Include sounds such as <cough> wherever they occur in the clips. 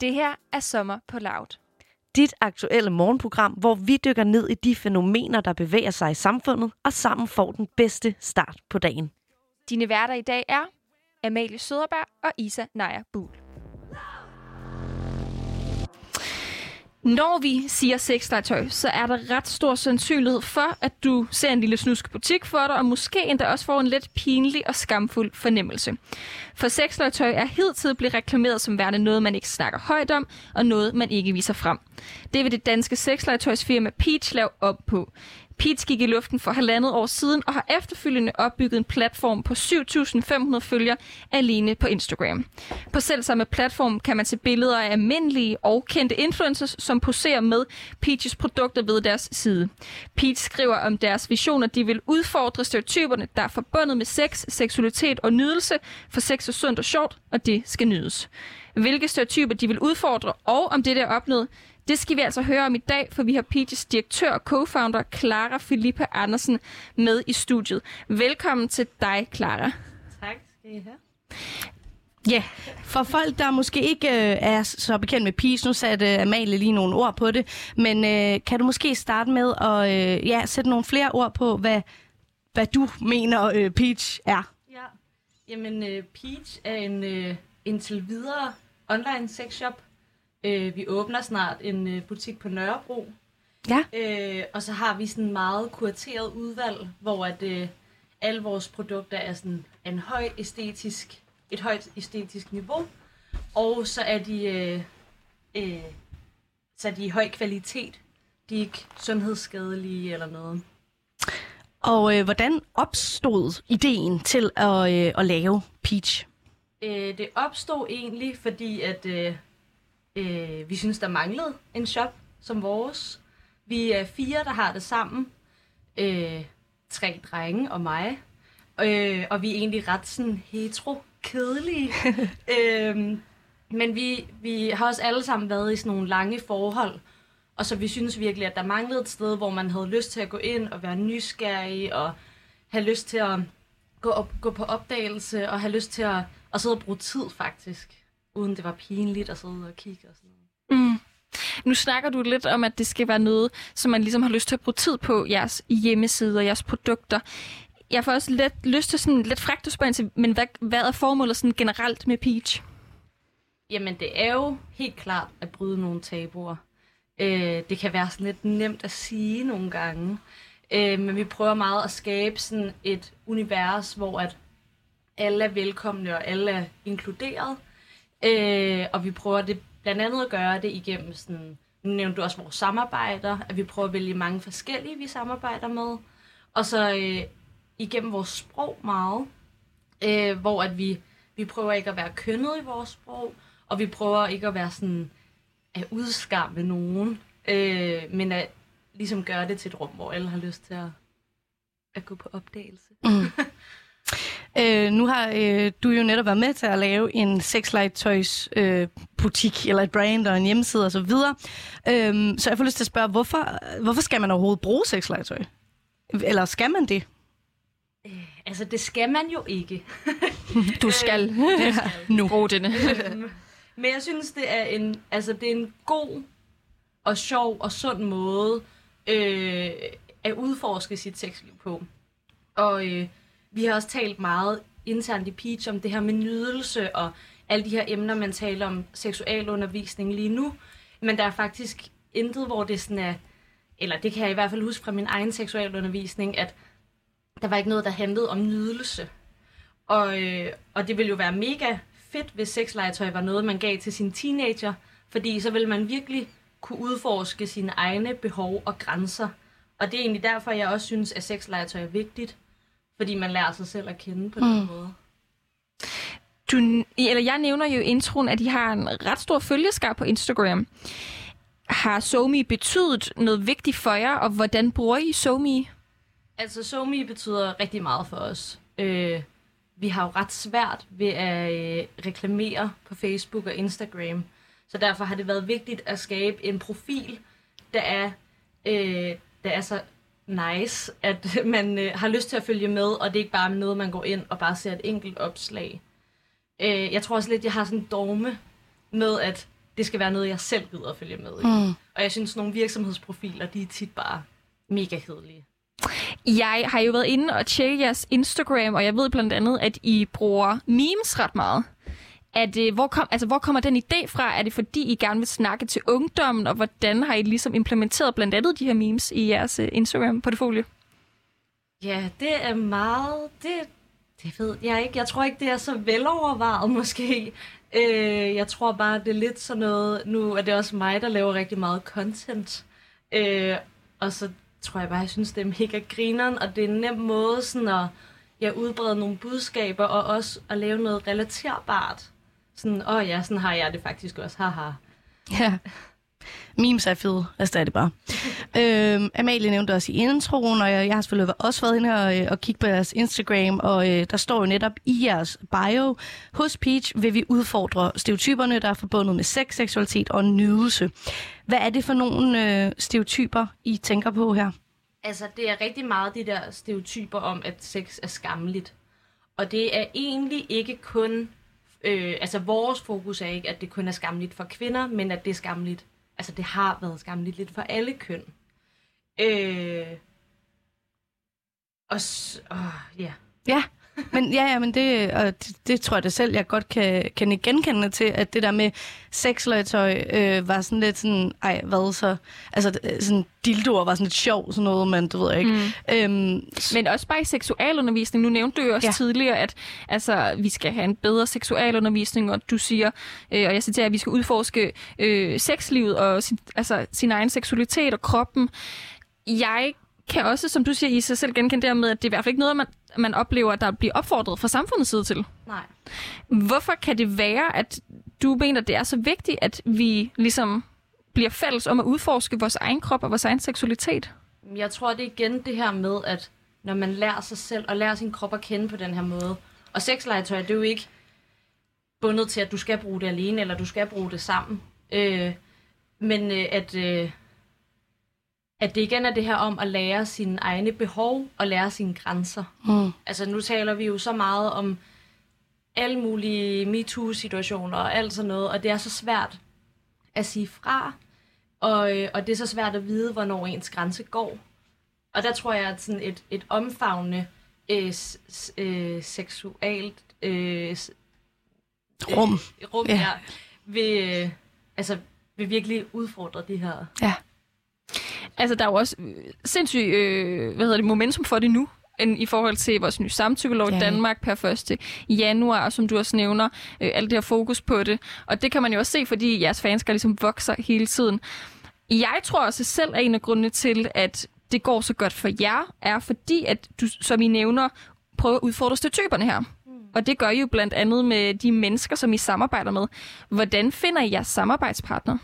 Det her er Sommer på Loud. Dit aktuelle morgenprogram, hvor vi dykker ned i de fænomener, der bevæger sig i samfundet, og sammen får den bedste start på dagen. Dine værter i dag er Amalie Søderberg og Isa Naja Buhl. Når vi siger sexlegetøj, så er der ret stor sandsynlighed for, at du ser en lille snusk butik for dig, og måske endda også får en lidt pinlig og skamfuld fornemmelse. For sexlegetøj er hidtil blevet reklameret som værende noget, man ikke snakker højt om, og noget, man ikke viser frem. Det vil det danske sexlegetøjsfirma Peach lave op på. Peach gik i luften for halvandet år siden og har efterfølgende opbygget en platform på 7.500 følgere alene på Instagram. På selvsamme platform kan man se billeder af almindelige og kendte influencers, som poserer med Peaches produkter ved deres side. Peach skriver om deres visioner, de vil udfordre stereotyperne, der er forbundet med sex, seksualitet og nydelse, for sex er sundt og sjovt, og det skal nydes. Hvilke stereotyper de vil udfordre, og om det er opnået, det skal vi altså høre om i dag, for vi har Peaches direktør og co-founder Clara Filippa Andersen med i studiet. Velkommen til dig, Clara. Tak skal I have. Ja, yeah. for folk, der måske ikke øh, er så bekendt med Peach, nu satte Amalie lige nogle ord på det, men øh, kan du måske starte med at øh, ja, sætte nogle flere ord på, hvad, hvad du mener, øh, Peach er? Ja, jamen øh, Peach er en øh, indtil videre online sexshop, Øh, vi åbner snart en øh, butik på Nørrebro. Ja. Øh, og så har vi sådan meget kurateret udvalg, hvor at øh, alle vores produkter er sådan en høj æstetisk, et højt æstetisk niveau. Og så er de, øh, øh, så er de i høj kvalitet. De er ikke sundhedsskadelige eller noget. Og øh, hvordan opstod ideen til at, øh, at lave Peach? Øh, det opstod egentlig, fordi at øh, Øh, vi synes, der manglede en shop som vores. Vi er fire, der har det sammen. Øh, tre drenge og mig. Øh, og vi er egentlig ret sådan hetero-kedelige. <laughs> øh, men vi, vi har også alle sammen været i sådan nogle lange forhold. Og så vi synes virkelig, at der manglede et sted, hvor man havde lyst til at gå ind og være nysgerrig og have lyst til at gå, op, gå på opdagelse og have lyst til at, at sidde og bruge tid faktisk uden det var pinligt at sidde og kigge og sådan noget. Mm. Nu snakker du lidt om, at det skal være noget, som man ligesom har lyst til at bruge tid på, jeres hjemmeside og jeres produkter. Jeg får også lidt lyst til sådan lidt frækt at spørge til, men hvad, hvad er formålet sådan generelt med Peach? Jamen, det er jo helt klart at bryde nogle tabuer. Øh, det kan være sådan lidt nemt at sige nogle gange, øh, men vi prøver meget at skabe sådan et univers, hvor at alle er velkomne og alle er inkluderet. Øh, og vi prøver det blandt andet at gøre det igennem sådan, nu nævnte du også vores samarbejder, at vi prøver at vælge mange forskellige, vi samarbejder med. Og så øh, igennem vores sprog meget, øh, hvor at vi, vi prøver ikke at være kønnet i vores sprog, og vi prøver ikke at være sådan at udskamme nogen, øh, men at ligesom gøre det til et rum, hvor alle har lyst til at, at gå på opdagelse. Mm. <laughs> Øh, nu har øh, du jo netop været med til at lave en sexlegetøjs øh, butik, eller et brand og en hjemmeside osv. Øh, så jeg får lyst til at spørge, hvorfor, hvorfor skal man overhovedet bruge sexlegetøj? Eller skal man det? Øh, altså, det skal man jo ikke. <laughs> du skal. Øh, skal. <laughs> nu. Brug det. Men jeg synes, det er en, altså, det er en god og sjov og sund måde øh, at udforske sit sexliv på. Og øh, vi har også talt meget internt i Peach om det her med nydelse og alle de her emner, man taler om seksualundervisning lige nu. Men der er faktisk intet, hvor det sådan er, eller det kan jeg i hvert fald huske fra min egen seksualundervisning, at der var ikke noget, der handlede om nydelse. Og, øh, og det ville jo være mega fedt, hvis sexlegetøj var noget, man gav til sin teenager, fordi så ville man virkelig kunne udforske sine egne behov og grænser. Og det er egentlig derfor, jeg også synes, at sexlegetøj er vigtigt. Fordi man lærer sig selv at kende på den mm. måde. Du, eller jeg nævner jo i introen, at de har en ret stor følgeskar på Instagram. Har SoMe betydet noget vigtigt for jer, og hvordan bruger I SoMe? Altså, SoMe betyder rigtig meget for os. Øh, vi har jo ret svært ved at øh, reklamere på Facebook og Instagram. Så derfor har det været vigtigt at skabe en profil, der er, øh, der er så nice, at <laughs> man øh, har lyst til at følge med, og det er ikke bare noget, man går ind og bare ser et enkelt opslag. Øh, jeg tror også lidt, jeg har sådan en dogme med, at det skal være noget, jeg selv gider at følge med i. Mm. Og jeg synes, nogle virksomhedsprofiler, de er tit bare mega kedelige. Jeg har jo været inde og tjekke jeres Instagram, og jeg ved blandt andet, at I bruger memes ret meget. Er det, øh, hvor, kom, altså, hvor kommer den idé fra? Er det fordi, I gerne vil snakke til ungdommen, og hvordan har I ligesom implementeret blandt andet de her memes i jeres øh, uh, Instagram-portfolio? Ja, det er meget... Det, det ved jeg ikke. Jeg tror ikke, det er så velovervejet <laughs> måske. Øh, jeg tror bare, det er lidt sådan noget... Nu er det også mig, der laver rigtig meget content. Øh, og så tror jeg bare, jeg synes, det er mega grineren, og det er en nem måde sådan at ja, udbrede nogle budskaber, og også at lave noget relaterbart. Sådan, åh oh ja, sådan har jeg det faktisk også, haha. Ja. Memes er fede, altså det er det bare. <laughs> øhm, Amalie nævnte også i introen, og jeg, jeg har selvfølgelig også været inde her og, og kigge på jeres Instagram, og øh, der står jo netop i jeres bio, hos Peach vil vi udfordre stereotyperne, der er forbundet med sex, seksualitet og nydelse. Hvad er det for nogle øh, stereotyper, I tænker på her? Altså, det er rigtig meget de der stereotyper om, at sex er skammeligt. Og det er egentlig ikke kun... Øh, altså, vores fokus er ikke, at det kun er skamligt for kvinder, men at det er skamligt, Altså, det har været skamligt lidt for alle køn. Øh, og... s- Åh, ja. Ja, men ja, ja, men det, og det, det tror jeg da selv, jeg godt kan, kan genkende til, at det der med sexlegetøj øh, var sådan lidt sådan, ej, hvad så? Altså, øh, sådan dildoer var sådan lidt sjov, sådan noget, men det ved ikke. Mm. Øhm, Men også bare i seksualundervisning. Nu nævnte du jo også Ja. tidligere, at altså, vi skal have en bedre seksualundervisning, og du siger, øh, og jeg citerer, at vi skal udforske øh, sexlivet og sin, altså, sin egen seksualitet og kroppen. Jeg kan også, som du siger, i sig selv genkende der med, at det er i hvert fald ikke noget, man, man oplever, der bliver opfordret fra samfundets side til. Nej. Hvorfor kan det være, at du mener, det er så vigtigt, at vi ligesom bliver fælles om at udforske vores egen krop og vores egen seksualitet? Jeg tror, det er igen det her med, at når man lærer sig selv og lærer sin krop at kende på den her måde. Og sexlegetøj, det er jo ikke bundet til, at du skal bruge det alene, eller du skal bruge det sammen. Øh, men øh, at, øh, at det igen er det her om at lære sine egne behov og lære sine grænser. mm. Altså nu taler vi jo så meget om alle mulige MeToo-situationer og alt sådan noget, og det er så svært at sige fra, og, øh, og det er så svært at vide, hvornår ens grænse går. Og der tror jeg, at sådan et, et omfavnende øh, øh, seksualt øh, Rum. øh, rum Ja. ja. vil, øh, altså, vil virkelig udfordre de her Ja. Altså, der er jo også øh, sindssygt øh, hvad hedder det, momentum for det nu, end i forhold til vores nye samtykkelov Ja. i Danmark per 1. januar, som du også nævner, øh, alt det her fokus på det. Og det kan man jo også se, fordi jeres fanskar ligesom vokser hele tiden. Jeg tror også selv, at en af grundene til, at det går så godt for jer, er fordi, at du, som I nævner, prøver at udfordre stereotyperne her. Og det gør I jo blandt andet med de mennesker, som I samarbejder med. Hvordan finder I jeres samarbejdspartner?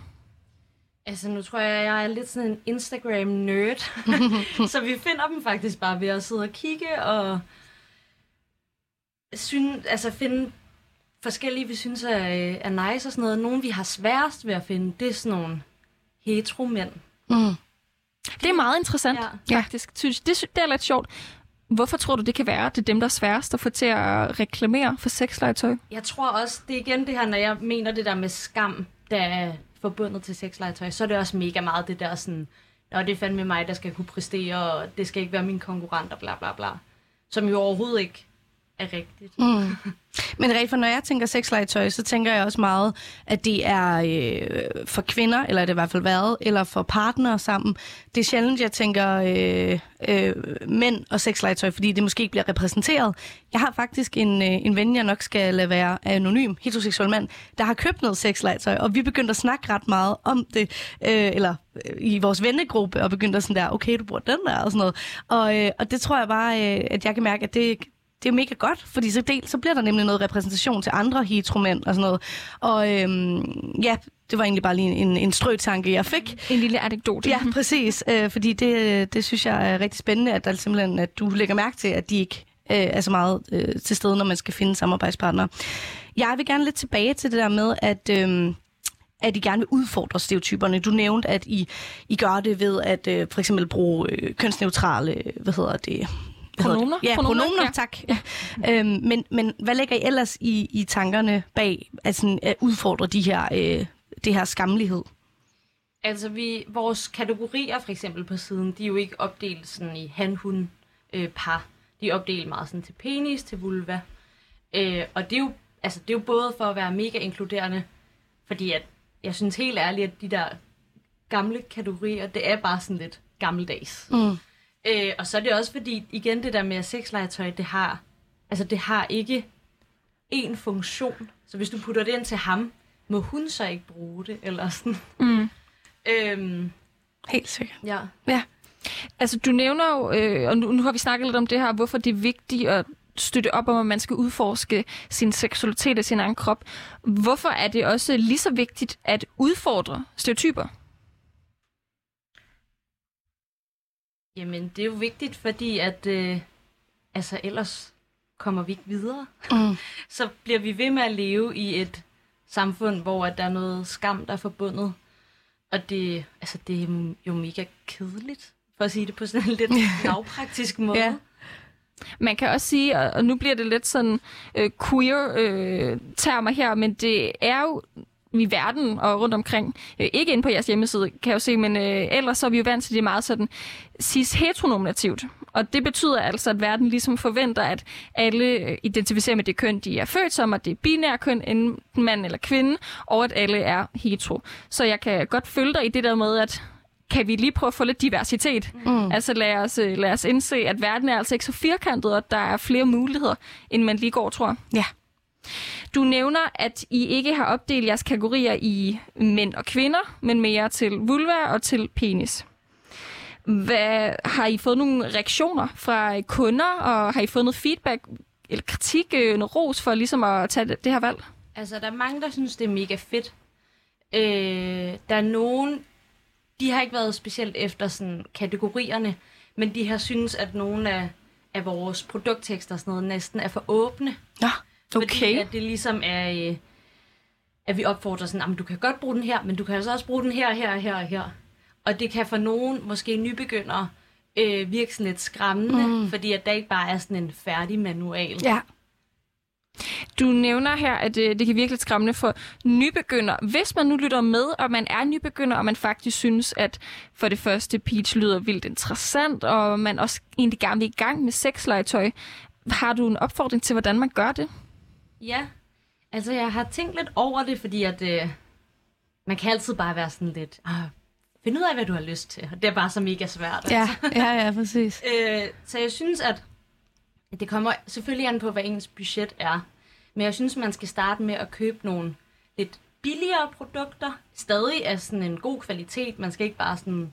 Altså, nu tror jeg, jeg er lidt sådan en Instagram-nerd. <laughs> så vi finder dem faktisk bare ved at sidde og kigge og synes, altså finde forskellige, vi synes er, er nice og sådan noget. Nogle, vi har sværest ved at finde, det er sådan nogle hetero-mænd. Mm. Det er meget interessant, Ja. faktisk. Synes, det, det er lidt sjovt. Hvorfor tror du, det kan være, at det er dem, der er sværest at få til at reklamere for sexlegetøj? Jeg tror også, det er igen det her, når jeg mener det der med skam, der er forbundet til sexlegetøj, så er det også mega meget det der sådan, Nå, det er fandme mig, der skal kunne præstere, og det skal ikke være min konkurrent, og bla bla bla. Som jo overhovedet ikke er rigtigt. Mm. Men rent for når jeg tænker sexlegetøj, så tænker jeg også meget, at det er øh, for kvinder, eller det er i hvert fald været, eller for partnere sammen. Det er sjældent, jeg tænker øh, øh, mænd og sexlegetøj, fordi det måske ikke bliver repræsenteret. Jeg har faktisk en, øh, en ven, jeg nok skal lade være anonym, heteroseksuel mand, der har købt noget sexlegetøj, og vi begyndte at snakke ret meget om det, øh, eller øh, i vores vennegruppe, og begyndte at sådan der, okay, du bruger den der, og sådan noget. Og, øh, og det tror jeg bare, øh, at jeg kan mærke, at det det er mega godt, fordi så, del, så bliver der nemlig noget repræsentation til andre heteromænd og sådan noget. Og øhm, ja, det var egentlig bare lige en, en strøtanke, jeg fik. En lille anekdote. Ja, præcis. Øh, fordi det, det synes jeg er rigtig spændende, at, der simpelthen, at du lægger mærke til, at de ikke øh, er så meget øh, til stede, når man skal finde samarbejdspartnere. Jeg vil gerne lidt tilbage til det der med, at... Øh, at I gerne vil udfordre stereotyperne. Du nævnte, at I, I gør det ved at øh, for eksempel bruge øh, kønsneutrale, hvad hedder det? Pronomer? Ja, Pronomer, pronomer, ja. tak. øhm, men, men hvad lægger I ellers i, i tankerne bag at, sådan, at udfordre de her øh, det her skamlighed? Altså, vi, vores kategorier for eksempel på siden, de er jo ikke opdelt sådan i han, hun, øh, par. De er opdelt meget sådan til penis, til vulva. Øh, og det er, jo, altså, det er jo både for at være mega inkluderende, fordi at, jeg synes helt ærligt, at de der gamle kategorier, det er bare sådan lidt gammeldags. Mm. Øh, og så er det også fordi, igen det der med sexlegetøj, det har, altså det har ikke én funktion. Så hvis du putter det ind til ham, må hun så ikke bruge det, eller sådan. Mm. Øhm, Helt sikkert. ja. Ja. Altså, du nævner jo, øh, og nu, nu har vi snakket lidt om det her, hvorfor det er vigtigt at støtte op om, at man skal udforske sin seksualitet og sin egen krop. Hvorfor er det også lige så vigtigt at udfordre stereotyper? Jamen, det er jo vigtigt, fordi at, øh, altså ellers kommer vi ikke videre. Mm. <laughs> Så bliver vi ved med at leve i et samfund, hvor at der er noget skam, der er forbundet. Og det, altså, det er jo mega kedeligt, for at sige det på sådan en lidt <laughs> lavpraktisk måde. Ja. Man kan også sige, og nu bliver det lidt sådan øh, queer-termer her, men det er jo i verden og rundt omkring, øh, ikke inde på jeres hjemmeside, kan jeg jo se, men øh, ellers så er vi jo vant til det meget sådan cis-heteronormativt. Og det betyder altså, at verden ligesom forventer, at alle øh, identificerer med det køn, de er født som, og det er binær køn, enten mand eller kvinde, og at alle er hetero. Så jeg kan godt følge dig i det der med, at kan vi lige prøve at få lidt diversitet? Mm. Altså lad os, øh, lad os indse, at verden er altså ikke så firkantet, og at der er flere muligheder, end man lige går, tror. Ja. Du nævner, at I ikke har opdelt jeres kategorier i mænd og kvinder, men mere til vulva og til penis. Hvad, har I fået nogle reaktioner fra kunder, og har I fået noget feedback eller kritik, øh, noget ros for ligesom at tage det, det her valg? Altså, der er mange, der synes, det er mega fedt. Øh, der er nogen, de har ikke været specielt efter sådan, kategorierne, men de har synes, at nogle af, af vores produkttekster og sådan noget næsten er for åbne. Nå, Fordi at det ligesom er, øh, at vi opfordrer sådan, at du kan godt bruge den her, men du kan altså også bruge den her, her, her og her. Og det kan for nogen, måske nybegyndere, øh, virke sådan lidt skræmmende, mm. fordi at der ikke bare er sådan en færdig manual. Ja. Du nævner her, at øh, det kan virke lidt skræmmende for nybegynder. Hvis man nu lytter med, og man er nybegynder, og man faktisk synes, at for det første Peach lyder vildt interessant, og man også egentlig gerne vil i gang med sexlegetøj, har du en opfordring til, hvordan man gør det? Ja, altså jeg har tænkt lidt over det, fordi at øh, man kan altid bare være sådan lidt, ah, find ud af, hvad du har lyst til. Og det er bare så mega svært. Ja, Altså. ja, ja, præcis. <laughs> Øh, så jeg synes, at det kommer selvfølgelig an på, hvad ens budget er. Men jeg synes, man skal starte med at købe nogle lidt billigere produkter. Stadig af sådan en god kvalitet. Man skal ikke bare sådan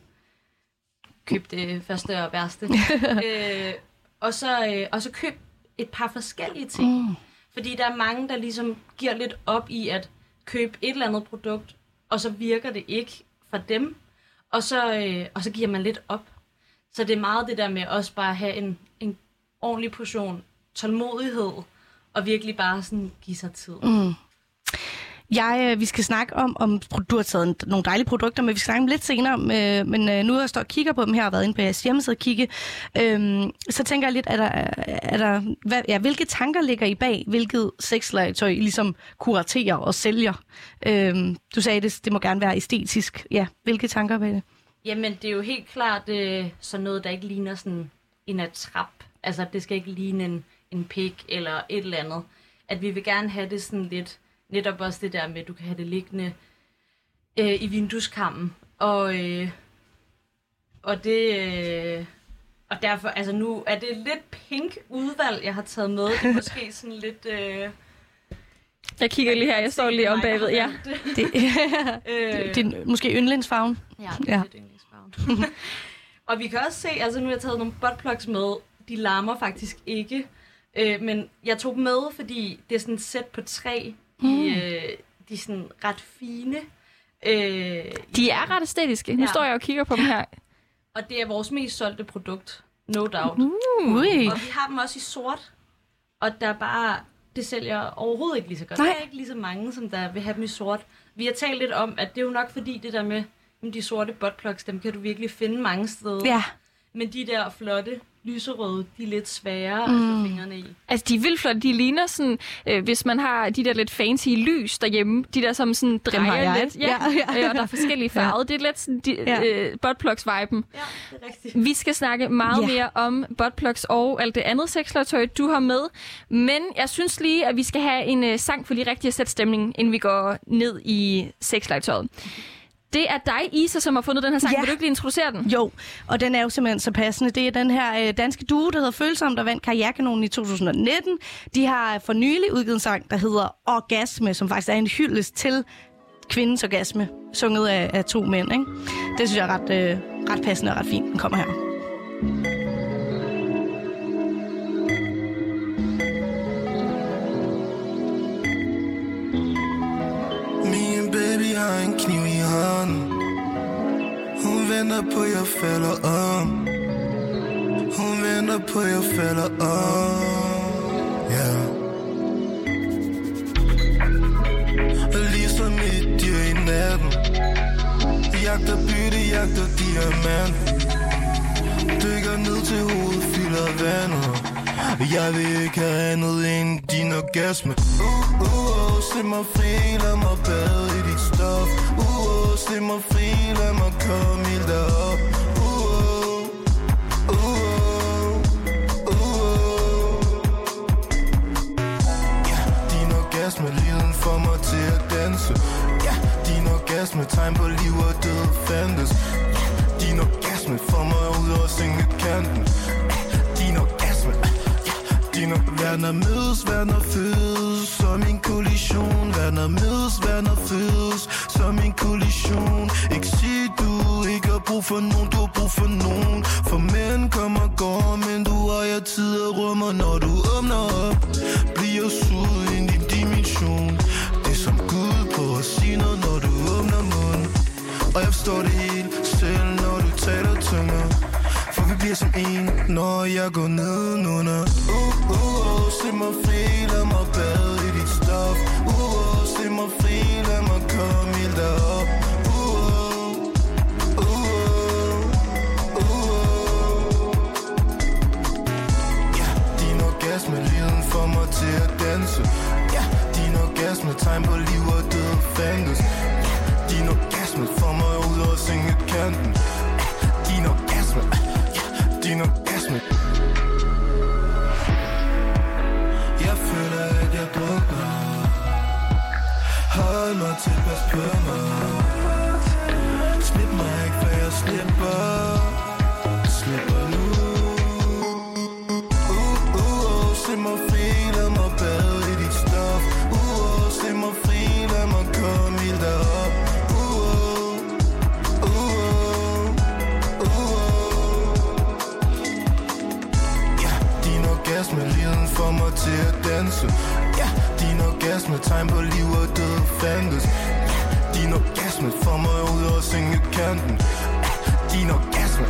købe det første og værste. <laughs> øh, og, så, øh, og så køb et par forskellige ting. Mm. Fordi der er mange, der ligesom giver lidt op i at købe et eller andet produkt, og så virker det ikke for dem, og så, øh, og så giver man lidt op. Så det er meget det der med også bare at have en, en ordentlig portion tålmodighed, og virkelig bare sådan give sig tid. Mm. Jeg, øh, vi skal snakke om, om du har taget nogle dejlige produkter, men vi skal snakke om lidt senere. Men øh, nu har jeg står og kigger på dem her, og været inde på jeres hjemmeside og kigge. Øhm, så tænker jeg lidt, er der, er der, hvad, ja, hvilke tanker ligger I bag, hvilket sexlegetøj I ligesom kuraterer og sælger? Øhm, du sagde, det, det må gerne være æstetisk. Ja, hvilke tanker bag det? Jamen, det er jo helt klart øh, sådan noget, der ikke ligner sådan en atrap. Altså, det skal ikke ligne en, en pik eller et eller andet. At vi vil gerne have det sådan lidt, netop også det der med, at du kan have det liggende øh, i vindueskammen. Og, øh, og det... Øh, og derfor, altså nu er det lidt pink udvalg, jeg har taget med. Det er måske sådan lidt... Øh, Jeg kigger lige her, jeg står lige om bagved. Ja. Det, <laughs> øh, det, det er måske yndlingsfarven. Ja, det Ja. er lidt yndlingsfarven. <laughs> og vi kan også se, altså nu har jeg taget nogle buttplugs med, de larmer faktisk ikke. Øh, men jeg tog dem med, fordi det er sådan et sæt på tre. Hmm. De, øh, de er sådan ret fine. Øh, De er ret æstetiske. Nu Ja. står jeg og kigger på dem her. Og det er vores mest solgte produkt, no doubt. Uh. Ui. Og vi har dem også i sort. Og der er bare, det sælger overhovedet ikke lige så godt. Nej. Der er ikke lige så mange, som der vil have dem i sort. Vi har talt lidt om, at det er jo nok fordi det der med de sorte buttplugs, dem kan du virkelig finde mange steder. Ja. Men de der flotte, lyserøde, de er lidt svære mm. at få fingrene i. Altså, de er vildt flotte. De ligner sådan, øh, hvis man har de der lidt fancy lys derhjemme, de der som sådan drejer lidt. Ja, Ja, ja. Øh, og der er forskellige <laughs> farver. Det er lidt sådan de, Ja. øh, buttplugs-viben. Ja, det er rigtigt. Vi skal snakke meget Ja. mere om buttplugs og alt det andet sexlegetøj, du har med. Men jeg synes lige, at vi skal have en øh, sang for lige rigtig at sætte stemningen, inden vi går ned i sexlegetøjet. Det er dig, Isa, som har fundet den her sang. Ja. Vil du ikke lige introducere den? Jo, og den er jo simpelthen så passende. Det er den her øh, danske duo, der hedder Følsom, der vandt Karrierekanonen i 2019. De har for nylig udgivet en sang, der hedder Orgasme, som faktisk er en hyldest til kvindens orgasme, sunget af, af to mænd. Ikke? Det synes jeg er ret, øh, ret passende og ret fint. Den kommer her. Min baby har en hånd Hun venter på, jeg falder om. Hun venter på, jeg falder om. Yeah. Og ligesom et dyr i natten. Jagter bytte, jagter diamant. Dykker ned til hovedet, fylder vandet. Jeg vil ikke have andet end din orgasme. Uh, uh, oh, se mig fri, lad mig bade i dit stof. Uh, uh, slip mig fri, lad mig komme helt derop Uh, orgasme, lyden får mig til at danse. Ja, din orgasme, tegn på liv og død fandtes. Ja, din orgasme får mig ud over sengekanten. Ja, din orgasme, ja, din orgasme Verden er mødes, verden er fødes. Som en kollision Verden er mødes, verden er fødes. Som en kollision. Ikke sig du ikke har brug for nogen Du har brug for nogen. For mænd kommer og går Men du har jeg tid og rum Og når du åbner op Bliver suget ind i dimension. Det er som Gud på at sige noget Når du åbner mund Og jeg forstår det helt selv Når du taler tungere For vi bliver som en Når jeg går nedenunder Uh, uh, uh, se mig fri Lad mig bade Lad mig komme helt Uh, uh, uh, din orgasme, lyden får mig til at danse. Din orgasme, tegn på liv og død fandtes. Ja, din orgasme får mig ud sengekanten. Hold mig til, pas på mig Slip mig ikke, for jeg slipper. Slipper nu. Uh, uh, oh, se mig fri, lad mig bade i dit stof. Uh, oh, se mig fri, lad mig komme helt derop. Uh, uh, uh, uh, uh. Ja, din orgasme, lyden får mig til at danse din orgasme, tegn på liv og død fandtes. Din orgasme får mig ud og synge kanten. Din orgasme,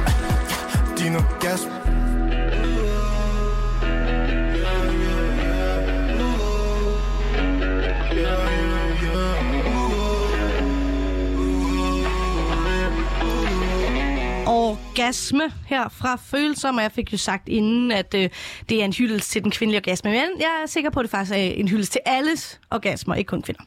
din orgasme Orgasme her fra Følsom, og jeg fik jo sagt inden, at øh, det er en hyldest til den kvindelige orgasme. Men jeg er sikker på, at det faktisk er en hyldest til alles orgasmer, ikke kun kvinder.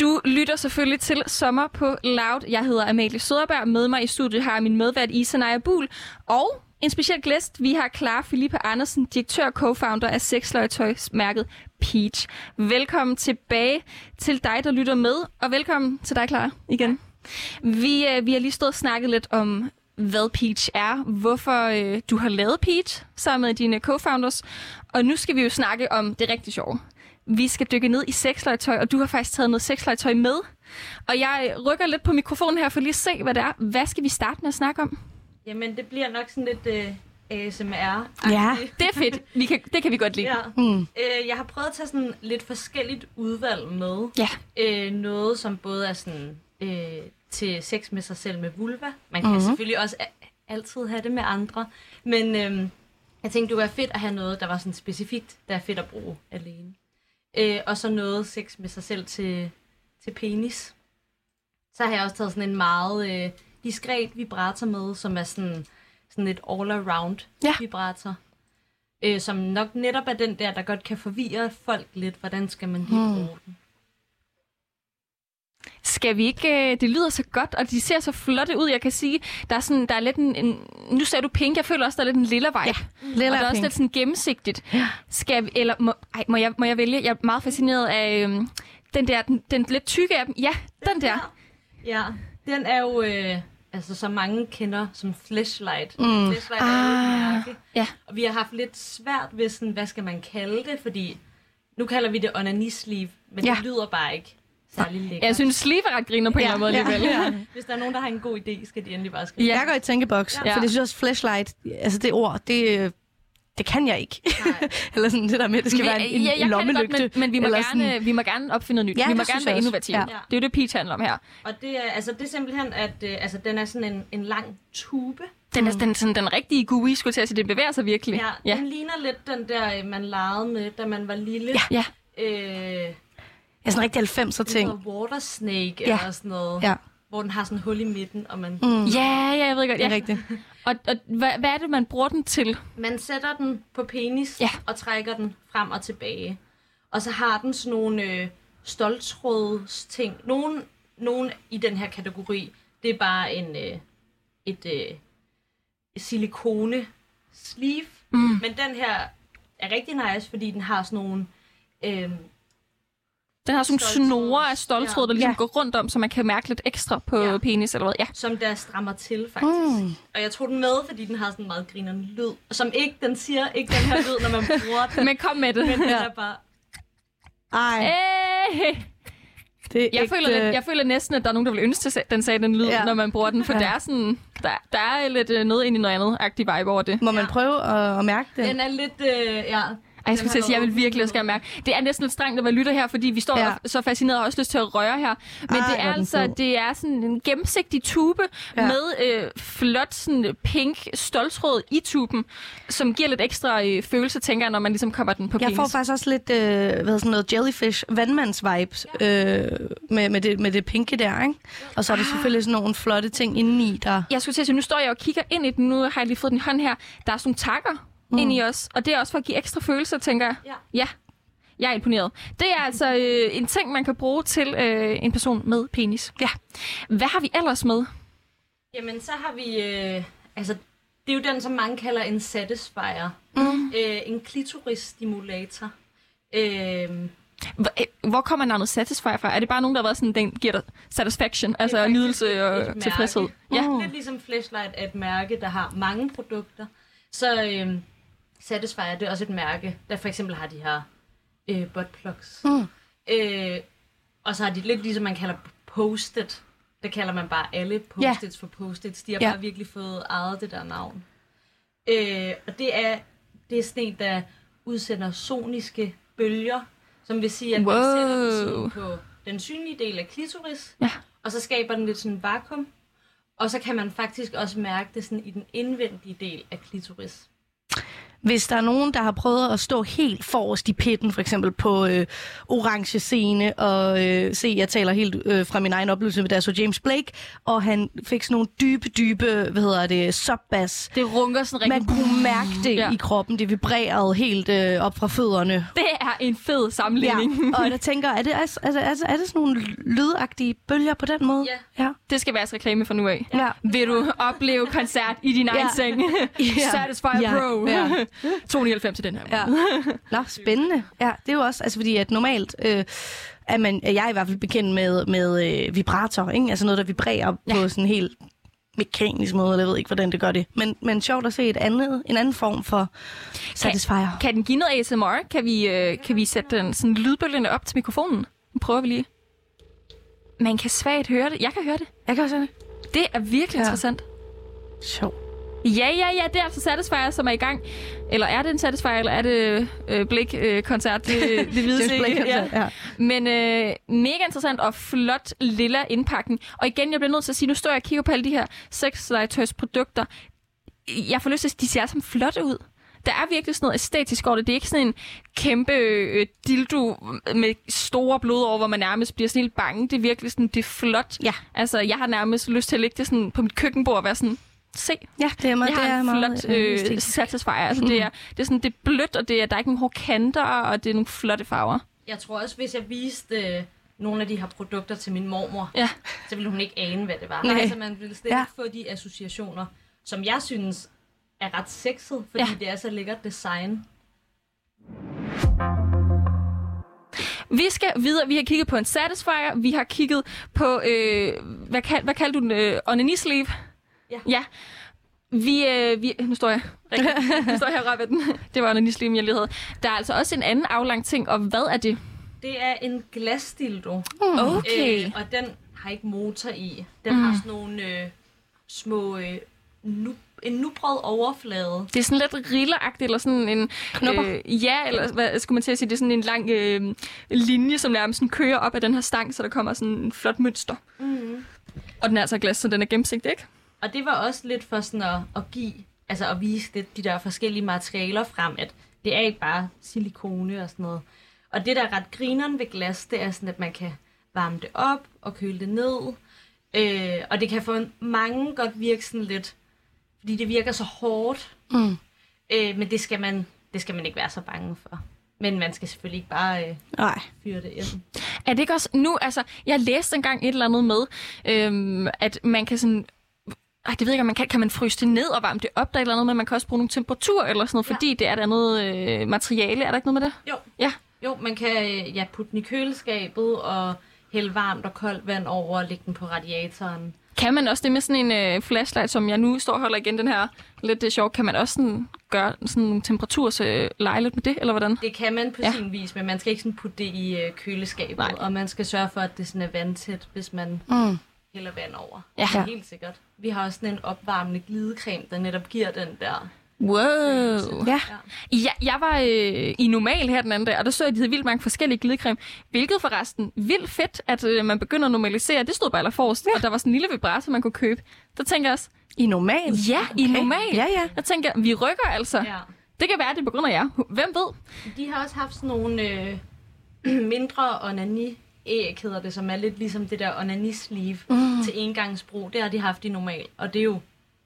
Du lytter selvfølgelig til Sommer på Loud. Jeg hedder Amalie Søderberg. Med mig i studiet har min medvært Isa Naja Buhl. Og en speciel gæst. Vi har Clara Philippe Andersen, direktør og co-founder af sexlegetøjsmærket Peach. Velkommen tilbage til dig, der lytter med. Og velkommen til dig, Clara, igen. Vi, øh, vi har lige stået og snakket lidt om, hvad Peach er, hvorfor øh, du har lavet Peach sammen med dine co-founders. Og nu skal vi jo snakke om det rigtig sjove. Vi skal dykke ned i sexlegetøj, og du har faktisk taget noget sexlegetøj med. Og jeg rykker lidt på mikrofonen her for lige at se, hvad det er. Hvad skal vi starte med at snakke om? Jamen, det bliver nok sådan lidt øh, ASMR. Ja. Det er fedt. Vi kan, det kan vi godt lide. Ja. Mm. Øh, jeg har prøvet at tage sådan lidt forskelligt udvalg med. Ja. Øh, noget, som både er sådan øh, til sex med sig selv med vulva. Man kan Mhm. mm-hmm. selvfølgelig også altid have det med andre. Men øh, jeg tænkte, det være fedt at have noget, der var sådan specifikt, der er fedt at bruge alene. Øh, og så noget sex med sig selv til, til penis. Så har jeg også taget sådan en meget øh, diskret vibrator med, som er sådan, sådan et all-around Ja. vibrator. Øh, som nok netop er den der, der godt kan forvirre folk lidt. Hvordan skal man lige Hmm. bruge den? Skal vi ikke... øh, Det lyder så godt, og de ser så flotte ud. Jeg kan sige, der er, sådan, der er lidt en, en... Nu sagde du pink, jeg føler også, der er lidt en lilla vibe. Ja, Lilla og der er også lidt sådan gennemsigtigt. Skal vi, eller må, ej, må, jeg, må jeg vælge? Jeg er meget fascineret af øhm, den der, den, den lidt tykke af dem. Ja, den der. Ja, den er jo, øh, altså så mange kender som Flashlight. Mm. Flashlight er jo et Ah, mærke. ja. Og vi har haft lidt svært ved sådan, hvad skal man kalde det, fordi nu kalder vi det onani sleeve, men Ja. det lyder bare ikke særlig. Jeg synes, sleeve er ret griner på en Ja, eller anden måde ja, alligevel. Hvis der er nogen, der har en god idé, skal de endelig bare skrive. Jeg går i tænkeboks, Ja. ja. for det synes også, flashlight, altså det ord, det, det kan jeg ikke. <laughs> Eller sådan det der med, at det skal Vi- være en, ja, en jeg lommelygte. Kan det godt, men, men vi, må gerne, sådan- vi må gerne opfinde noget nyt. Ja, vi må gerne være innovative. Ja. Det er jo det, Peach handler om her. Og det er, altså, det er simpelthen, at øh, altså, den er sådan en, en lang tube. Den er den, sådan, den rigtige GUI, skulle jeg til at sige. Den bevæger sig virkelig. Ja, ja. Den ligner lidt den der, øh, man legede med, da man var lille. ja. Øh, Ja, sådan en rigtig 90'er ting. noget water snake Ja. eller sådan noget. Ja, Hvor den har sådan en hul i midten, og man mm. Ja, ja, jeg ved godt. det er Ja. rigtigt. Og, og hvad, hvad er det, man bruger den til? Man sætter den på penis Ja. og trækker den frem og tilbage. Og så har den sådan nogle øh, stoltråds ting. Nogen, nogen i den her kategori, det er bare en øh, et øh, silikone sleeve. Mm. Men den her er rigtig nice, fordi den har sådan nogle... Øh, Den har sådan nogle snore af stoltråd, der ligesom Ja. går rundt om, så man kan mærke lidt ekstra på Ja. penis eller hvad. Ja. som der strammer til, faktisk. Mm. Og jeg tog den med, fordi den har sådan en meget grinerende lyd. Som ikke, den siger ikke den her lyd, når man bruger den. <laughs> Men kom med det. Men den Ja. er bare... Ej, Hey! det er Jeg, ægte... føler, lidt, jeg føler næsten, at der er nogen, der vil ønske, at den sagde den lyd, ja. Når man bruger den. For ja. Der er sådan, der, der er lidt øh, noget ind i noget andet agtig vibe over det. Må man Ja. prøve at, at mærke det? Den er lidt... Øh, ja, Ej, jeg skulle til at sige, jeg vil virkelig også gerne mærke. Det er næsten lidt strengt at være lytter her, fordi vi står ja. Ja. så fascineret og også lyst til at røre her. Men Ej, det er altså, det er sådan en gennemsigtig tube ja. Ja. med øh, flot sådan pink stoltråd i tuben, som giver lidt ekstra øh, følelse, tænker jeg, når man ligesom kommer den på Jeg penis. får faktisk også lidt øh, hvad sådan noget jellyfish, vandmands-vibes øh, med, med, det, med det pinke der, ikke? Og så er der selvfølgelig sådan nogle flotte ting indeni, der... Jeg skulle til at sige, nu står jeg og kigger ind i den, nu har jeg lige fået den i hånd her. Der er sådan nogle takker mm. ind i os, og det er også for at give ekstra følelser, tænker jeg. Ja. ja. Jeg er imponeret. Det er altså øh, en ting, man kan bruge til øh, en person med penis. Ja. Hvad har vi ellers med? Jamen, så har vi... Øh, altså, det er jo den, som mange kalder en satisfier. Mm. Øh, en klitorisstimulator. Øh, Hvor, øh, hvor kommer navnet Satisfy fra? Er det bare nogen, der har været sådan, den giver dig satisfaction, altså nydelse og tilfredshed? Ja. Mm. Lidt ligesom Flashlight er et mærke, der har mange produkter. Så øh, Satisfyer, det er også et mærke, der for eksempel har de her øh, buttplugs. Mm. Øh, og så har de lidt ligesom man kalder post-it. Der kalder man bare alle post-its for post-its. De har Ja. bare virkelig fået ejet det der navn. Øh, og det er, det er sådan en, der udsender soniske bølger, som vil sige, at man Wow. sætter den på den synlige del af klitoris, Ja. og så skaber den lidt sådan en vakuum, og så kan man faktisk også mærke det sådan i den indvendige del af klitoris. Hvis der er nogen, der har prøvet at stå helt forrest i pitten, for eksempel på øh, orange scene, og øh, se, jeg taler helt øh, fra min egen oplevelse, da jeg så James Blake, og han fik sådan nogle dybe, dybe, hvad hedder det, subbass. Det runker sådan Man rigtig. kunne mærke det Ja. ja. i kroppen, det vibrerede helt øh, op fra fødderne. Det er en fed Ja, sammenligning. og jeg tænker, er det, altså, altså, altså, er det sådan nogle lydagtige bølger på den måde? Ja. Ja. Det skal være et reklame fra nu af. Ja. Vil du opleve koncert i din egen Ja. seng? Ja. Satisfyer Ja. Pro. Ja. 299 til den her. Ja. <laughs> Nå, spændende. Ja, det er jo også, altså fordi at normalt øh, er, man, er jeg i hvert fald bekendt med, med øh, vibrator, ikke? Altså noget, der vibrerer ja. på sådan en helt mekanisk måde, eller jeg ved ikke, hvordan det gør det. Men, men sjovt at se et andet, en anden form for satisfier. Kan den give noget ASMR? Kan vi, øh, kan vi sætte den sådan lydbølgende op til mikrofonen? Nu prøver vi lige. Man kan svagt høre det. Jeg kan høre det. Jeg kan også høre det. Det er virkelig. Ja. interessant. Sjovt. Ja, ja, ja, det er altså Satisfyer, som er i gang. Eller er det en Satisfyer, eller er det øh, Blik-koncert? det, det <laughs> vides ikke. Ja. ja. Men øh, mega interessant og flot lilla indpakning. Og igen, jeg bliver nødt til at sige, nu står jeg og kigger på alle de her sexlegetøjs produkter. Jeg får lyst til at de ser sammen flotte ud. der er virkelig sådan noget æstetisk over det. Det er ikke sådan en kæmpe øh, dildo med store blod over, hvor man nærmest bliver sådan helt bange. Det er virkelig sådan, det er flot. Ja. Altså, jeg har nærmest lyst til at lægge det sådan på mit køkkenbord og være sådan, se, Ja, det er meget, jeg det har er en meget, flot øh, øh, satisfier. Altså, det, er, <laughs> det, er sådan, det er blødt, og det er, der er ikke nogen hårde kanter, og det er nogle flotte farver. Jeg tror også, hvis jeg viste øh, nogle af de her produkter til min mormor, Ja. så ville hun ikke ane, hvad det var. Nej. Altså, man ville slet ja. ikke få de associationer, som jeg synes er ret sexet, fordi Ja. det er så lækkert design. Vi skal videre. Vi har kigget på en Satisfyer. Vi har kigget på, øh, hvad, kald, hvad kalder du den? Øh, onani sleeve? Ja. ja. Vi, øh, vi, nu står jeg rigtigt. Nu står jeg her og den. Det var onani sleeve, jeg lige havde. Der er altså også en anden aflang ting, og hvad er det? Det er en glasdildo, Okay. øh, og den har ikke motor i. Den mm. har sådan nogle øh, små øh, nu, en nubrød overflade. Det er sådan lidt rilleragtigt, eller sådan en... Knopper? Øh, ja, eller hvad skulle man til at sige? Det er sådan en lang øh, linje, som nærmest sådan kører op ad den her stang, så der kommer sådan en flot mønster. Mm. Og den er altså af glas, så den er gennemsigtig, ikke? Og det var også lidt for sådan at, at give, altså at vise lidt de der forskellige materialer frem, at det er ikke bare silikone og sådan noget. Og det, der er ret grineren ved glas, det er sådan, at man kan varme det op og køle det ned. Øh, og det kan for mange godt virke sådan lidt, fordi det virker så hårdt. Mm. Øh, men det skal, man, det skal man ikke være så bange for. Men man skal selvfølgelig ikke bare øh, Nej. fyre det ind. Er det ikke også nu, altså, jeg læste engang et eller andet med, øhm, at man kan sådan, ej, det ved jeg ikke, om man kan, kan man fryse det ned og varme det op, der er et eller andet med, at man kan også bruge nogle temperatur eller sådan noget, Ja. fordi det er et andet øh, materiale, er der ikke noget med det? Jo. Ja. Jo, man kan øh, ja, putte den i køleskabet og hælde varmt og koldt vand over og lægge den på radiatoren. Kan man også det med sådan en øh, flashlight, som jeg nu står og holder igen, den her lidt det sjov, kan man også sådan gøre sådan nogle temperaturs øh, lege lidt med det, eller hvordan? Det kan man på ja. sin vis, men man skal ikke sådan putte det i øh, køleskabet. Nej. Og man skal sørge for, at det sådan er vandtæt, hvis man Mm. Hælder vand over. Ja. Ja. Helt sikkert. Vi har også sådan en opvarmende glidecreme, der netop giver den der... Wow. Ja. Ja, jeg var øh, i normal her den anden dag, og der så jeg, at de havde vildt mange forskellige glidecreme, hvilket forresten vildt fedt, at øh, man begynder at normalisere. Det stod bare allerforrest, ja. og der var sådan en lille vibrator, man kunne købe. Der tænker jeg også, I normal? ja, okay. i normal. Ja, ja. Jeg tænker, vi rykker altså. Ja. Det kan være, det er på grund af jer. Hvem ved? De har også haft sådan nogle øh, <clears throat> mindre onani æg hedder det, som er lidt ligesom det der onani sleeve mm. til engangsbrug. Det har de haft i normal, og det er jo,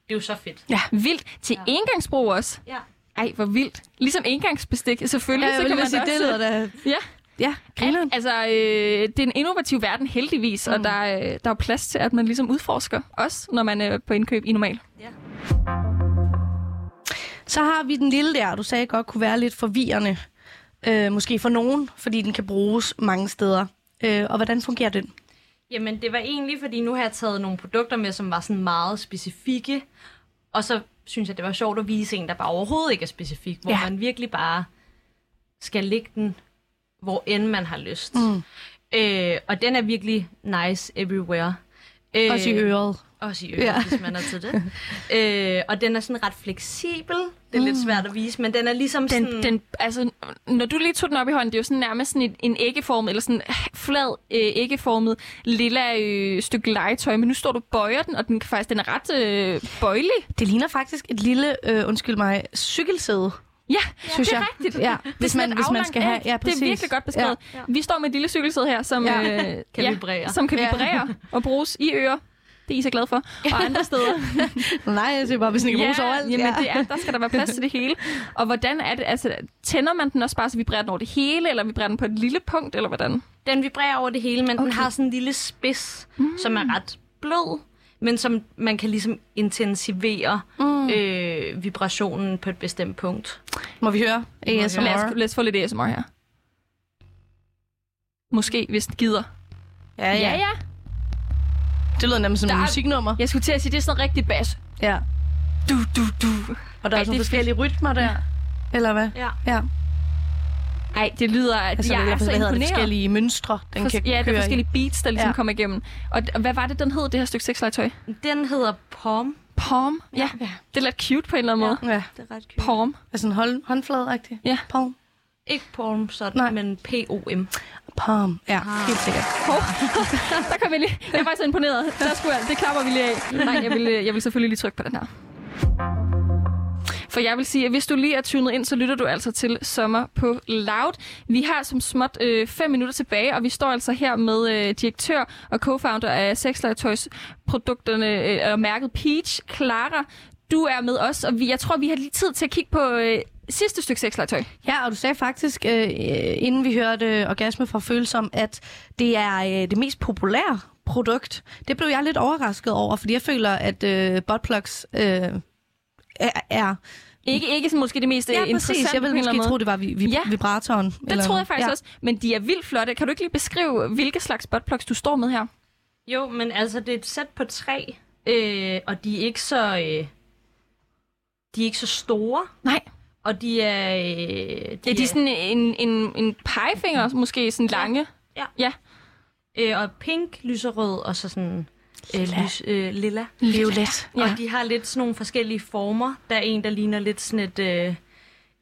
det er jo så fedt. Ja. Vildt. Til ja. Engangsbrug også. Ja. Ej, hvor vildt. Ligesom engangsbestik. Selvfølgelig, Ja, så kan man sige, også... det lyder da... Ja. Ja, grineren. Altså, øh, det er en innovativ verden heldigvis, mm. og der, er, øh, der er jo plads til, at man ligesom udforsker, også når man er på indkøb i normal. ja. Så har vi den lille der, du sagde godt kunne være lidt forvirrende. Øh, måske for nogen, fordi den kan bruges mange steder. Øh, og hvordan fungerer den? Jamen, det var egentlig, fordi nu har jeg taget nogle produkter med, som var sådan meget specifikke. Og så synes jeg, det var sjovt at vise en, der bare overhovedet ikke er specifik. Hvor Ja. man virkelig bare skal lægge den, hvor end man har lyst. Mm. Øh, og den er virkelig nice everywhere. Øh, Også i øret. Også i øret, Ja. ja. hvis man er til det. <laughs> øh, og den er sådan ret fleksibel. Det er mm. lidt svært at vise, men den er ligesom Den, sådan... den, altså, når du lige tog den op i hånden, det er jo sådan nærmest sådan en, en æggeformet, eller sådan flad øh, æggeformet lilla øh, stykke legetøj, men nu står du og bøjer den, og den, kan faktisk, den er ret øh, bøjelig. Det ligner faktisk et lille, øh, undskyld mig, cykelsæde. Ja, synes det er jeg. rigtigt. Ja, Det er hvis man, hvis man skal have... Ja, præcis. Det er virkelig godt beskrevet. Ja. Ja. Vi står med et lille cykelsæde her, som, Ja. øh, Kan ja, vibrere. som kan Ja. vibrere og bruges i ører. Det er I så glad for. Og andre <laughs> steder. Ja. Nej, jeg siger bare, hvis den kan bruges overalt. jamen, det er, der skal der være plads til det hele. Og hvordan er det? Altså, tænder man den også bare, så vibrerer den over det hele, eller vibrerer den på et lille punkt, eller hvordan? Den vibrerer over det hele, men okay. den har sådan en lille spids, mm. som er ret blød, men som man kan ligesom intensivere mm. øh, vibrationen på et bestemt punkt. Må vi høre. ASMR? Lad os, lad os få lidt ASMR her. Måske, hvis den gider. Ja, ja. ja. Det lyder nemlig som Der et er- musiknummer. Jeg skulle til at sige, det er sådan rigtig bas. Ja. Du, du, du. Og der Ej, er sådan er forskellige rytmer der. Eller hvad? Ja. Ja. Ej, det lyder... At Altså, jeg hvad er så hedder det? imponeret. Forskellige mønstre, den Fors- kan ja, der er i. forskellige beats, der ligesom Ja. ja. kommer igennem. Og, og hvad var det, den hed, det her stykke sexlegetøj? Den hedder Pom. Palm? Ja. Ja. Det er lidt cute på en eller anden Ja. måde. Ja, Det er ret cute. Palm. altså en hånd, håndflade-agtig. Ja. Palm. Ikke Pom, sådan, Nej. men P-O-M. Palm. Ja, helt sikkert. <laughs> Der kom jeg lige. Jeg er faktisk så imponeret. Der skulle jeg, det klapper vi lige af. Nej, jeg vil, jeg vil selvfølgelig lige trykke på den her. For jeg vil sige, at hvis du lige er tunet ind, så lytter du altså til Sommer på Loud. Vi har som småt øh, fem minutter tilbage, og vi står altså her med øh, direktør og co-founder af Sexlegetøjs produkterne øh, og mærket Peach, Clara. Du er med os, og vi, jeg tror, vi har lige tid til at kigge på øh, sidste stykke sexlegetøj. Ja, og du sagde faktisk, øh, inden vi hørte Orgasme fra Følsom, at det er øh, det mest populære produkt. Det blev jeg lidt overrasket over, fordi jeg føler, at øh, buttplugs øh, er, er... Ikke, ikke sådan måske det mest Ja, interessante præcis. Jeg på vil en eller anden måske tro, det var vi, vi, Ja. vibratoren. Det troede jeg faktisk ja. også, men de er vildt flotte. Kan du ikke lige beskrive, hvilke slags buttplugs du står med her? Jo, men altså, det er et sæt på tre, øh, og de er ikke så... Øh, de er ikke så store, Nej. Og de er... Øh, De er de sådan en, en, en pegefinger, måske sådan lange? Ja. Ja. Øh, og pink, lyserød, og så sådan... Øh, lys, øh, lilla. Violet. Ja. Ja. Og de har lidt sådan nogle forskellige former. Der er en, der ligner lidt sådan et øh,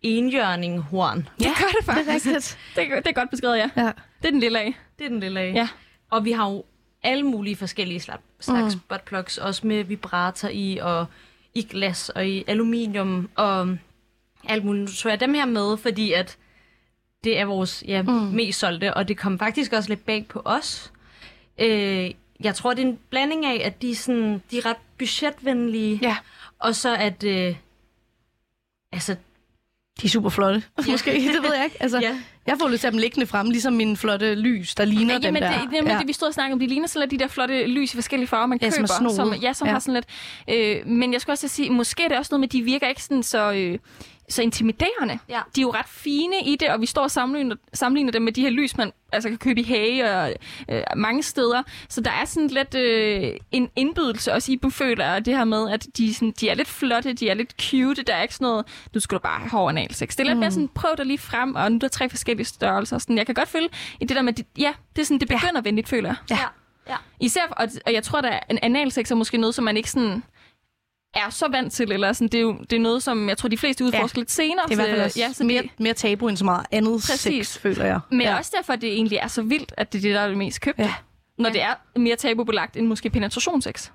enhjørninghorn. Det gør det Det er faktisk. rigtigt. Det, er- det er godt beskrevet, ja. Ja. Det er den lille af. Det er den lille af. Ja. Og vi har jo alle mulige forskellige slags, slags mm. buttplugs, også med vibrator i, og i glas, og i aluminium, og alt muligt. Nu tog jeg dem her med, fordi at det er vores ja, mm. mest solgte, og det kom faktisk også lidt bag på os. Øh, jeg tror, det er en blanding af, at de er, sådan, de er ret budgetvenlige, Ja. og så at... Øh, altså, De er super flotte. Måske, <laughs> det ved jeg ikke. Altså, ja, Jeg får lyst til at dem liggende frem, ligesom mine flotte lys, der ligner dem Jamen, der. det, det, ja. det, vi stod og snakkede om, de ligner sådan lidt de der flotte lys i forskellige farver, man Ja, som køber. er snoede. som, ja, som Ja. har sådan lidt... Øh, men jeg skulle også sige, måske er det også noget med, at de virker ikke sådan så... Øh, så intimiderende. Ja. De er jo ret fine i det, og vi står og sammenligner, sammenligner dem med de her lys, man altså kan købe i hage og øh, mange steder. Så der er sådan lidt øh, en indbydelse også i dem, føler jeg, det her med, at de, er sådan, de er lidt flotte, de er lidt cute. Der er ikke sådan noget, du skulle da bare have hård analsex. Det er lidt Mm. mere sådan, prøv dig lige frem, og nu er der tre forskellige størrelser. Sådan, jeg kan godt følge i det der med, de, ja, det er sådan, det begynder ja. venligt, føler jeg. Ja. ja. Især, og, og jeg tror, at en analsex er måske noget, som man ikke sådan er så vant til, eller sådan, det er jo det er noget, som jeg tror, de fleste udforsker ja. lidt senere. Det er i hvert fald så- også ja, så mere, det, mere tabu end så meget andet Præcis. sex, føler jeg. men ja. også derfor, at det egentlig er så vildt, at det er det, der er det mest købte. Ja. Når Ja. det er mere tabubelagt end måske penetrationssex.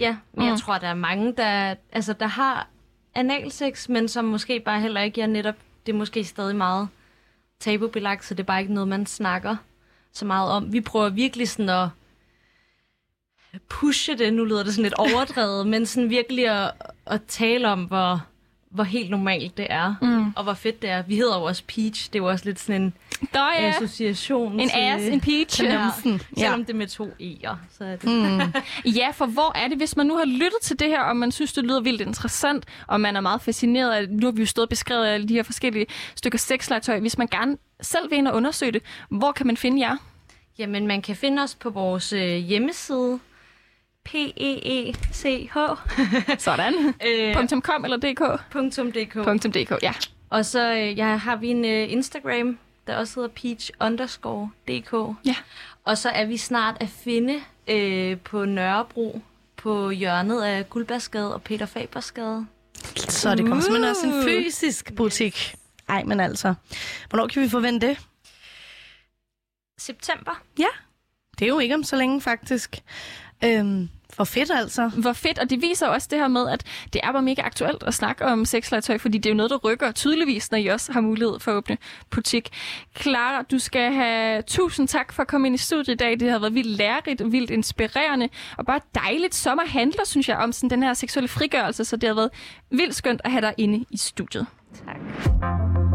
Ja, men mm. jeg tror, der er mange, der, altså, der har analsex, men som måske bare heller ikke er netop, det er måske stadig meget tabubelagt, så det er bare ikke noget, man snakker så meget om. Vi prøver virkelig sådan at pushe det, nu lyder det sådan lidt overdrevet, men sådan virkelig at, at tale om, hvor, hvor helt normalt det er, Mm. og hvor fedt det er. Vi hedder jo også Peach, det er jo også lidt sådan en Nå ja, association en til... ass, en peach. Ja, selvom det er med to E'er, så er det... Mm. Ja, for hvor er det, hvis man nu har lyttet til det her, og man synes, det lyder vildt interessant, og man er meget fascineret af, nu har vi jo stået og beskrevet alle de her forskellige stykker sexlegetøj. Hvis man gerne selv vil ind og undersøge det, hvor kan man finde jer? Jamen, man kan finde os på vores øh, hjemmeside, p-e-e-c-h <laughs> Sådan. øh, .com eller .dk? .dk. .dk, ja. Og så øh, ja, har vi en øh, Instagram, der også hedder peach underscore dk. Ja. Og så er vi snart at finde øh, på Nørrebro, på hjørnet af Guldbergsgade og Peter Fabersgade. Så det kommer simpelthen også en fysisk butik. Ej, men altså. Hvornår kan vi forvente det? September. Det er jo ikke om så længe, faktisk. Øhm, for fedt altså. Hvor fedt, og det viser også det her med, at det er bare mega aktuelt at snakke om sexlegetøj, fordi det er jo noget, der rykker tydeligvis, når I også har mulighed for at åbne butik. Clara, du skal have tusind tak for at komme ind i studiet i dag. Det har været vildt lærerigt og vildt inspirerende, og bare dejligt sommer handler, synes jeg, om sådan den her seksuelle frigørelse, så det har været vildt skønt at have dig inde i studiet. Tak.